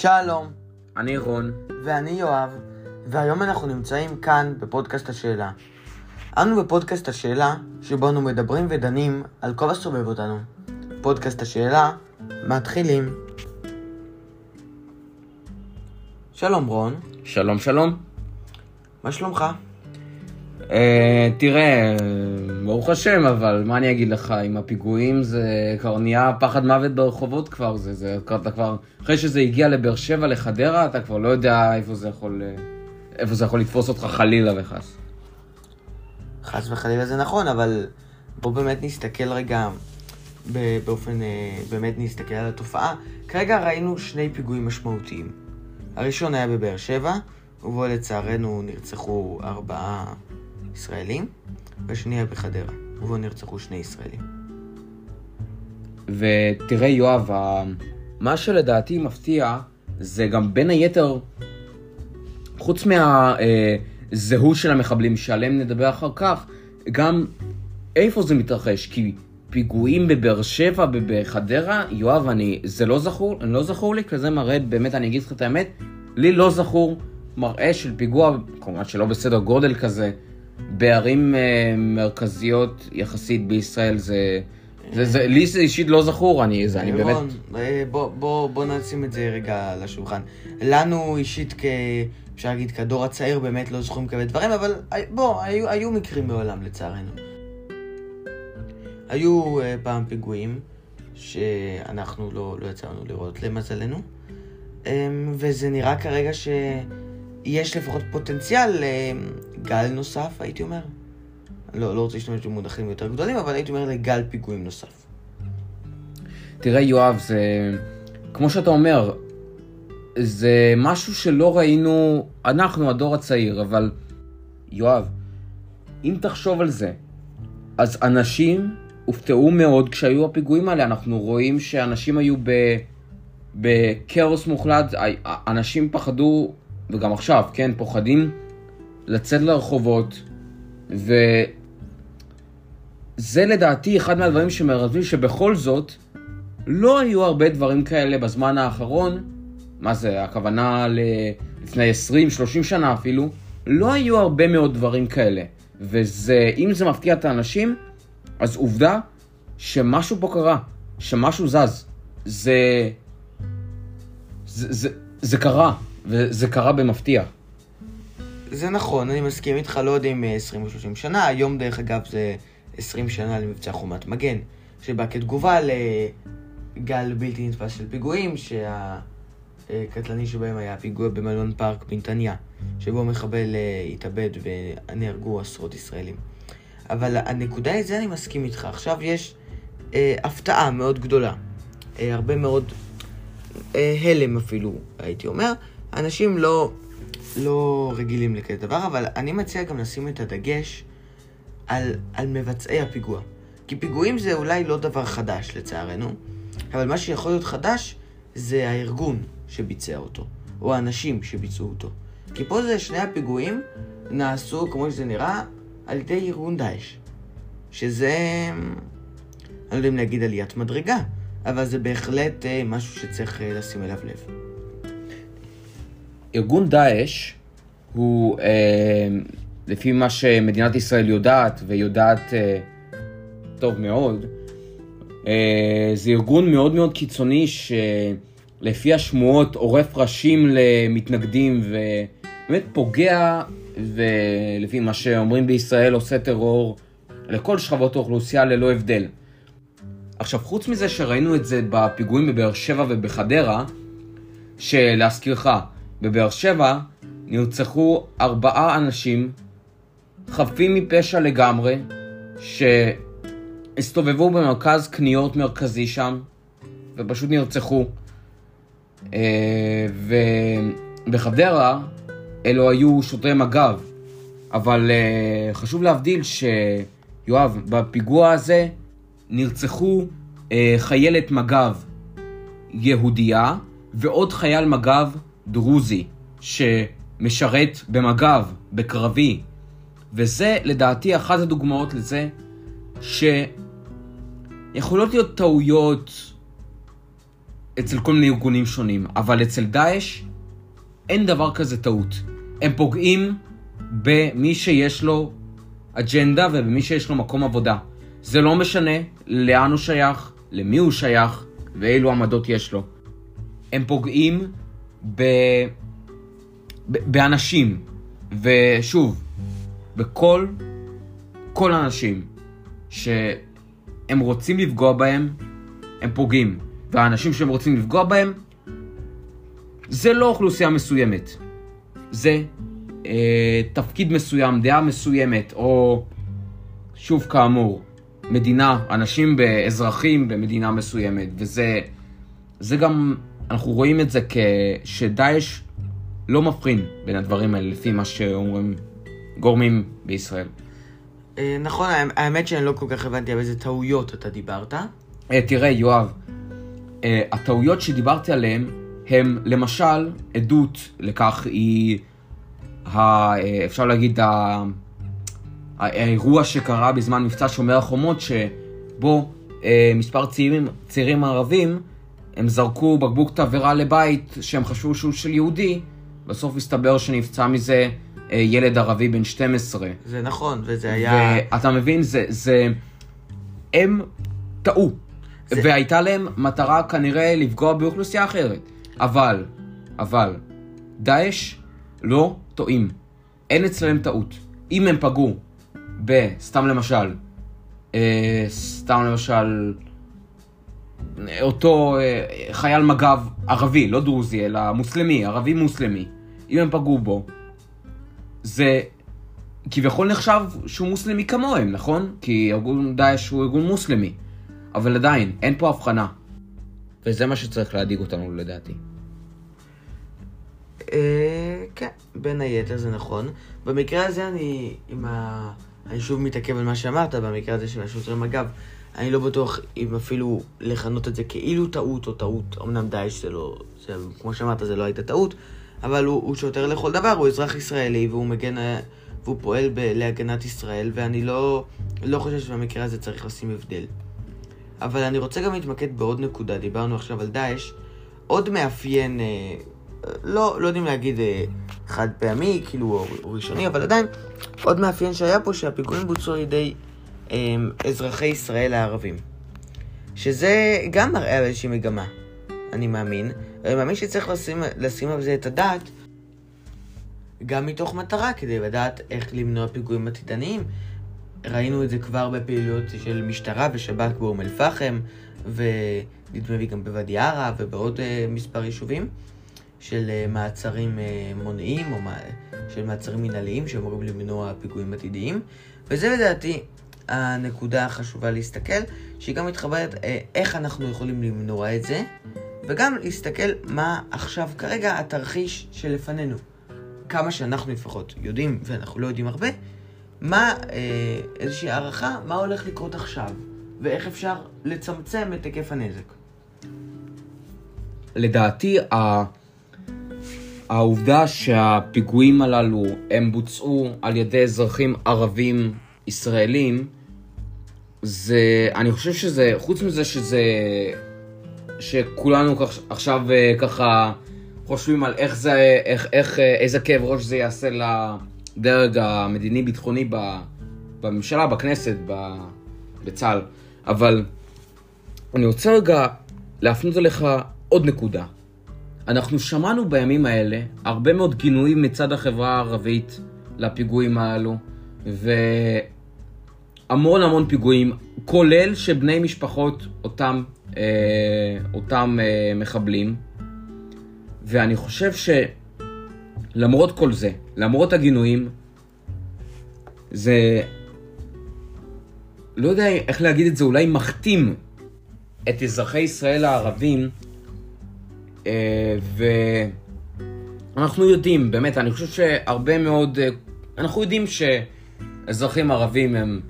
שלום, אני רון. ואני יואב, והיום אנחנו נמצאים כאן בפודקאסט השאלה. אנו בפודקאסט השאלה, שבו אנו מדברים ודנים על כל הסובב אותנו. פודקאסט השאלה, מתחילים. שלום רון, שלום שלום. מה שלומך? אה, תראה, ברוך השם, אבל מה אני אגיד לך, עם הפיגועים זה כבר נהיה פחד מוות ברחובות כבר, זה, זה, אתה כבר, אחרי שזה הגיע לבאר שבע, לחדרה, אתה כבר לא יודע איפה זה יכול, אה, איפה זה יכול לתפוס אותך חלילה וחס. חס וחלילה זה נכון, אבל בוא באמת נסתכל רגע באופן, אה, באמת נסתכל על התופעה. כרגע ראינו שני פיגועים משמעותיים. הראשון היה בבאר שבע, ובו לצערנו נרצחו ארבעה ישראלים, והשני היה בחדרה, ובו נרצחו שני ישראלים. ותראה יואב, מה שלדעתי מפתיע, זה גם בין היתר, חוץ מהזהות של המחבלים שעליהם נדבר אחר כך, גם איפה זה מתרחש, כי פיגועים בבאר שבע, בחדרה, יואב, אני, זה לא זכור, לא זכור לי כזה מראה, באמת, אני אגיד לך את האמת, לי לא זכור מראה של פיגוע, כמובן שלא בסדר גודל כזה, בערים אה, מרכזיות יחסית בישראל, זה, זה, זה, לי זה אישית לא זכור, אני, זה, אני באמת... אה, בוא, בוא, בוא נשים את זה רגע על השולחן. לנו אישית, כ... אפשר להגיד, כדור הצעיר, באמת לא זוכרים כאלה דברים, אבל בוא, היו, היו מקרים מעולם לצערנו. היו אה, פעם פיגועים שאנחנו לא, לא יצאנו לראות למזלנו, אה, וזה נראה כרגע שיש לפחות פוטנציאל לגל נוסף, הייתי אומר. לא, לא רוצה להשתמש במונחים יותר גדולים, אבל הייתי אומר לגל פיגועים נוסף. תראה יואב, זה... כמו שאתה אומר, זה משהו שלא ראינו, אנחנו הדור הצעיר, אבל יואב, אם תחשוב על זה, אז אנשים הופתעו מאוד כשהיו הפיגועים האלה, אנחנו רואים שאנשים היו ב... בכאוס מוחלט, אנשים פחדו, וגם עכשיו, כן, פוחדים לצאת לרחובות, וזה לדעתי אחד מהדברים שמרבים שבכל זאת, לא היו הרבה דברים כאלה בזמן האחרון, מה זה, הכוונה. לפני 20-30 שנה אפילו, לא היו הרבה מאוד דברים כאלה. וזה, אם זה מפתיע את האנשים, אז עובדה שמשהו פה קרה, שמשהו זז. זה... זה, זה, זה קרה, וזה קרה במפתיע. זה נכון, אני מסכים איתך, לא יודע אם 20 או 30 שנה, היום דרך אגב זה 20 שנה למבצע חומת מגן, שבא כתגובה לגל בלתי נתפס של פיגועים, שהקטלני שבהם היה פיגוע במלון פארק בנתניה, שבו מחבל אה, התאבד ונהרגו עשרות ישראלים. אבל הנקודה היא, זה אני מסכים איתך. עכשיו יש אה, הפתעה מאוד גדולה. אה, הרבה מאוד אה, הלם אפילו, הייתי אומר. אנשים לא, לא רגילים לכזה דבר, אבל אני מציע גם לשים את הדגש על, על מבצעי הפיגוע. כי פיגועים זה אולי לא דבר חדש, לצערנו, אבל מה שיכול להיות חדש זה הארגון שביצע אותו, או האנשים שביצעו אותו. כי פה זה שני הפיגועים נעשו, כמו שזה נראה, על ידי ארגון דאעש. שזה, אני לא יודע אם להגיד עליית מדרגה, אבל זה בהחלט אה, משהו שצריך אה, לשים אליו לב. ארגון דאעש הוא, אה, לפי מה שמדינת ישראל יודעת, ויודעת אה, טוב מאוד, אה, זה ארגון מאוד מאוד קיצוני שלפי השמועות עורף ראשים למתנגדים ובאמת פוגע, ולפי מה שאומרים בישראל עושה טרור לכל שכבות האוכלוסייה ללא הבדל. עכשיו, חוץ מזה שראינו את זה בפיגועים בבאר שבע ובחדרה, שלהזכירך, בבאר שבע נרצחו ארבעה אנשים חפים מפשע לגמרי, שהסתובבו במרכז קניות מרכזי שם, ופשוט נרצחו. אה, ובחדרה אלו היו שוטרי מג"ב, אבל אה, חשוב להבדיל שיואב, בפיגוע הזה נרצחו אה, חיילת מג"ב יהודייה ועוד חייל מג"ב דרוזי שמשרת במג"ב, בקרבי. וזה לדעתי אחת הדוגמאות לזה שיכולות להיות טעויות אצל כל מיני ארגונים שונים, אבל אצל דאעש אין דבר כזה טעות. הם פוגעים במי שיש לו אג'נדה ובמי שיש לו מקום עבודה. זה לא משנה לאן הוא שייך, למי הוא שייך ואילו עמדות יש לו. הם פוגעים ב... ב... באנשים, ושוב, בכל כל האנשים שהם רוצים לפגוע בהם, הם פוגעים. והאנשים שהם רוצים לפגוע בהם, זה לא אוכלוסייה מסוימת. זה אה, תפקיד מסוים, דעה מסוימת, או שוב כאמור, מדינה, אנשים, אזרחים במדינה מסוימת, וזה זה גם, אנחנו רואים את זה כשדאעש לא מבחין בין הדברים האלה, לפי מה שאומרים גורמים בישראל. אה, נכון, האמת שאני לא כל כך הבנתי על איזה טעויות אתה דיברת. אה, תראה, יואב, אה, הטעויות שדיברתי עליהן הם למשל עדות לכך היא, אפשר להגיד, האירוע שקרה בזמן מבצע שומר החומות, שבו מספר צעירים, צעירים ערבים, הם זרקו בקבוק תבערה לבית שהם חשבו שהוא של יהודי, בסוף הסתבר שנפצע מזה אה, ילד ערבי בן 12. זה נכון, וזה היה... ואתה מבין, זה... זה... הם טעו. זה... והייתה להם מטרה כנראה לפגוע באוכלוסייה אחרת. אבל, אבל, דאעש לא טועים. אין אצלם טעות. אם הם פגעו ב... סתם למשל, אה, סתם למשל, אותו אה, חייל מג"ב ערבי, לא דרוזי, אלא מוסלמי, ערבי מוסלמי, אם הם פגעו בו, זה כביכול נחשב שהוא מוסלמי כמוהם, נכון? כי ארגון דאעש הוא ארגון מוסלמי. אבל עדיין, אין פה הבחנה. וזה מה שצריך להדאיג אותנו לדעתי. אה, כן, בין היתר זה נכון. במקרה הזה אני, עם ה... אני שוב מתעכב על מה שאמרת, במקרה הזה של השוטרים אגב, אני לא בטוח אם אפילו לכנות את זה כאילו טעות או טעות. אמנם דאעש זה לא, זה, כמו שאמרת, זה לא הייתה טעות, אבל הוא, הוא שוטר לכל דבר, הוא אזרח ישראלי והוא מגן, והוא פועל ב, להגנת ישראל, ואני לא, לא חושב שבמקרה הזה צריך לשים הבדל. אבל אני רוצה גם להתמקד בעוד נקודה, דיברנו עכשיו על דאעש, עוד מאפיין, אה, לא, לא יודעים להגיד אה, חד פעמי, כאילו, או ראשוני, אבל עדיין, עוד מאפיין שהיה פה, שהפיגועים בוצעו על ידי אזרחי ישראל הערבים. שזה גם מראה על איזושהי מגמה, אני מאמין. אני מאמין שצריך לשים, לשים על זה את הדעת, גם מתוך מטרה, כדי לדעת איך למנוע פיגועים עתידניים. ראינו את זה כבר בפעילויות של משטרה ושב"כ באום אל-פחם, ונדמה לי גם בוואדי ערה ובעוד uh, מספר יישובים, של uh, מעצרים uh, מונעים, או של מעצרים מנהליים שאמורים למנוע פיגועים עתידיים. וזה לדעתי הנקודה החשובה להסתכל, שהיא גם מתחברת uh, איך אנחנו יכולים למנוע את זה, וגם להסתכל מה עכשיו כרגע התרחיש שלפנינו. כמה שאנחנו לפחות יודעים, ואנחנו לא יודעים הרבה, מה, אה, איזושהי הערכה, מה הולך לקרות עכשיו, ואיך אפשר לצמצם את היקף הנזק. לדעתי. העובדה שהפיגועים הללו הם בוצעו על ידי אזרחים ערבים ישראלים, זה, אני חושב שזה, חוץ מזה שזה שכולנו עכשיו אה, ככה חושבים על איך זה, איך, איך, אה, איזה כאב ראש זה יעשה לדרג המדיני-ביטחוני בממשלה, בכנסת, בצה"ל. אבל אני רוצה רגע להפנות אליך עוד נקודה. אנחנו שמענו בימים האלה הרבה מאוד גינויים מצד החברה הערבית לפיגועים האלו, והמון המון פיגועים, כולל שבני משפחות אותם אה, אותם אה, מחבלים. ואני חושב שלמרות כל זה, למרות הגינויים, זה... לא יודע איך להגיד את זה, אולי מכתים את אזרחי ישראל הערבים, אה, ואנחנו יודעים, באמת, אני חושב שהרבה מאוד... אנחנו יודעים שאזרחים ערבים הם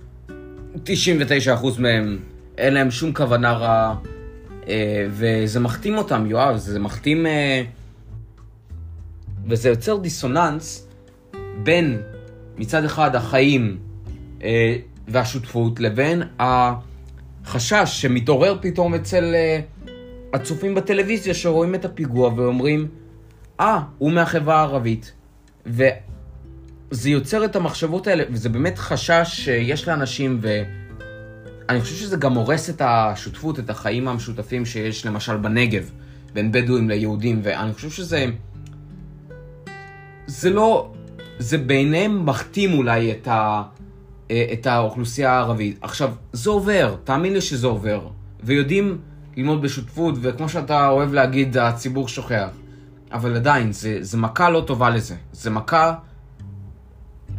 99% מהם אין להם שום כוונה רעה, אה, וזה מחתים אותם, יואב, זה מחתים... אה, וזה יוצר דיסוננס בין מצד אחד החיים אה, והשותפות לבין החשש שמתעורר פתאום אצל הצופים בטלוויזיה שרואים את הפיגוע ואומרים, אה, ah, הוא מהחברה הערבית. וזה יוצר את המחשבות האלה, וזה באמת חשש שיש לאנשים, ואני חושב שזה גם הורס את השותפות, את החיים המשותפים שיש למשל בנגב, בין בדואים ליהודים, ואני חושב שזה... זה לא... זה בעיניהם מכתים אולי את, ה, את האוכלוסייה הערבית. עכשיו, זה עובר, תאמין לי שזה עובר. ויודעים ללמוד בשותפות, וכמו שאתה אוהב להגיד, הציבור שוכח. אבל עדיין, זה, זה מכה לא טובה לזה. זה מכה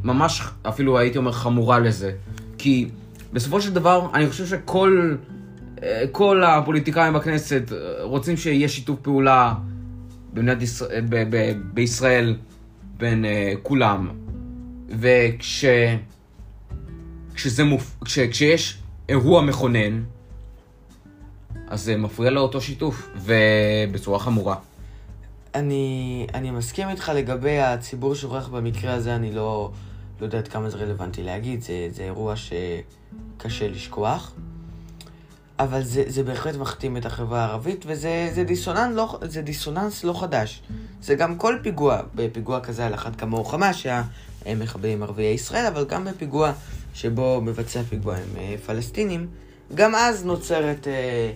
ממש, אפילו הייתי אומר, חמורה לזה. כי בסופו של דבר, אני חושב שכל כל הפוליטיקאים בכנסת רוצים שיהיה שיתוף פעולה במדינת ישראל, ב, ב, בישראל בין uh, כולם. וכש... כשזה מופ... כש... כשיש אירוע מכונן, אז זה מפריע לאותו שיתוף, ובצורה חמורה. אני, אני מסכים איתך לגבי הציבור שוכח במקרה הזה, אני לא, לא יודע עד כמה זה רלוונטי להגיד, זה, זה אירוע שקשה לשכוח. אבל זה, זה בהחלט מכתים את החברה הערבית, וזה זה דיסוננס, לא, זה דיסוננס לא חדש. זה גם כל פיגוע, בפיגוע כזה על אחת כמה וכמה, שהם מחבלים ערביי ישראל, אבל גם בפיגוע שבו מבצע פיגוע עם אה, פלסטינים, גם אז נוצרת, אה,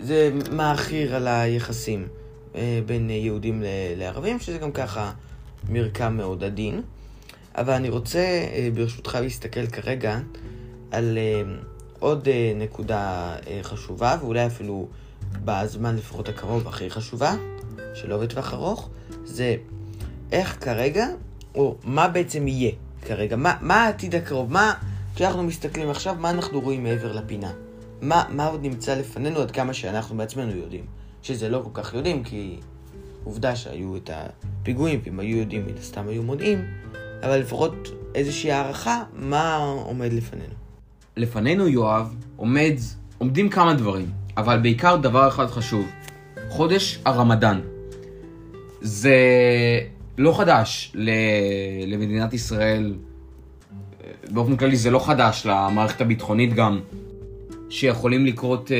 זה מעכיר על היחסים אה, בין יהודים לערבים, שזה גם ככה מרקם מאוד עדין. אבל אני רוצה, ברשותך, להסתכל כרגע על... עוד uh, נקודה חשובה, ואולי אפילו בזמן לפחות הקרוב הכי חשובה, שלא בטווח ארוך, זה איך כרגע, או מה בעצם יהיה כרגע, מה, מה העתיד הקרוב, מה, כשאנחנו מסתכלים עכשיו, מה אנחנו רואים מעבר לפינה? מה, מה עוד נמצא לפנינו עד כמה שאנחנו בעצמנו יודעים? שזה לא כל כך יודעים, כי עובדה שהיו את הפיגועים, ואם היו יודעים, מן הסתם היו מודיעים, אבל לפחות איזושהי הערכה, מה עומד לפנינו. לפנינו, יואב, עומד, עומדים כמה דברים, אבל בעיקר דבר אחד חשוב. חודש הרמדאן. זה לא חדש ל... למדינת ישראל, באופן כללי זה לא חדש למערכת הביטחונית גם, שיכולים לקרות uh,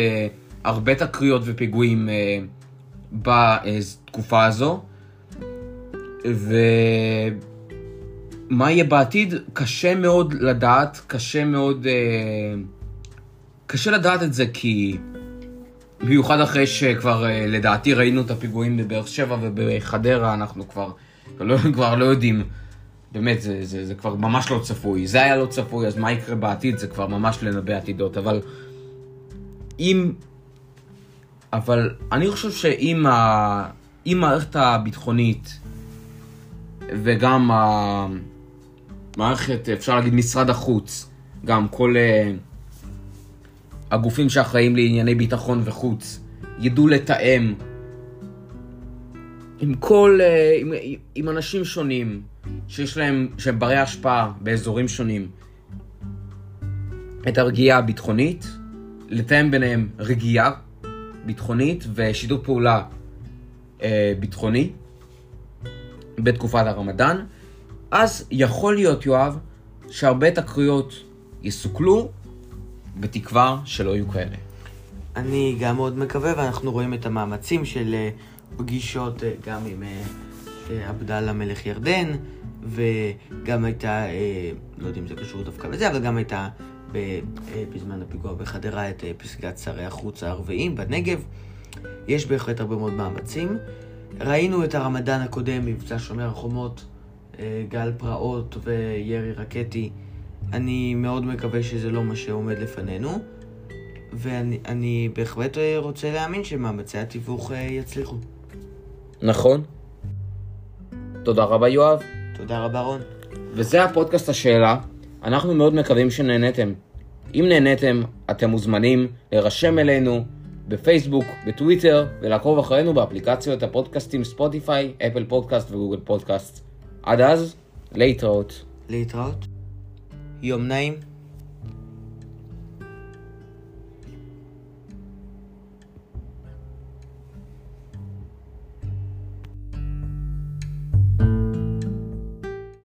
הרבה תקריות ופיגועים uh, בתקופה הזו. ו... מה יהיה בעתיד, קשה מאוד לדעת, קשה מאוד... אה, קשה לדעת את זה כי... במיוחד אחרי שכבר אה, לדעתי ראינו את הפיגועים בבאר שבע ובחדרה, אנחנו כבר, לא, כבר לא יודעים. באמת, זה, זה, זה כבר ממש לא צפוי. זה היה לא צפוי, אז מה יקרה בעתיד? זה כבר ממש לנבא עתידות. אבל אם... אבל אני חושב שאם ה... המערכת הביטחונית וגם ה... מערכת, אפשר להגיד משרד החוץ, גם כל uh, הגופים שאחראים לענייני ביטחון וחוץ, ידעו לתאם עם כל, uh, עם, עם אנשים שונים, שיש להם, שהם ברי השפעה באזורים שונים, את הרגיעה הביטחונית, לתאם ביניהם רגיעה ביטחונית ושיתוף פעולה uh, ביטחוני בתקופת הרמדאן. אז יכול להיות, יואב, שהרבה תקריות יסוכלו, בתקווה שלא יהיו כאלה. אני גם מאוד מקווה, ואנחנו רואים את המאמצים של אה, פגישות אה, גם עם אה, עבדאללה מלך ירדן, וגם הייתה, לא יודע אם זה קשור דווקא בזה, אבל גם הייתה בזמן הפיגוע בחדרה את פסגת שרי החוץ הערביים בנגב. יש בהחלט הרבה מאוד מאמצים. ראינו את הרמדאן הקודם, מבצע שומר החומות, גל פרעות וירי רקטי. אני מאוד מקווה שזה לא מה שעומד לפנינו, ואני בהחלט אה, רוצה להאמין שמאמצי התיווך אה, יצליחו. נכון. תודה רבה, יואב. תודה רבה, רון. וזה הפודקאסט השאלה. אנחנו מאוד מקווים שנהנתם. אם נהנתם, אתם מוזמנים להירשם אלינו בפייסבוק, בטוויטר, ולעקוב אחרינו באפליקציות הפודקאסטים ספוטיפיי, אפל פודקאסט וגוגל פודקאסט. عدد laid out. Laid out. يوم نايم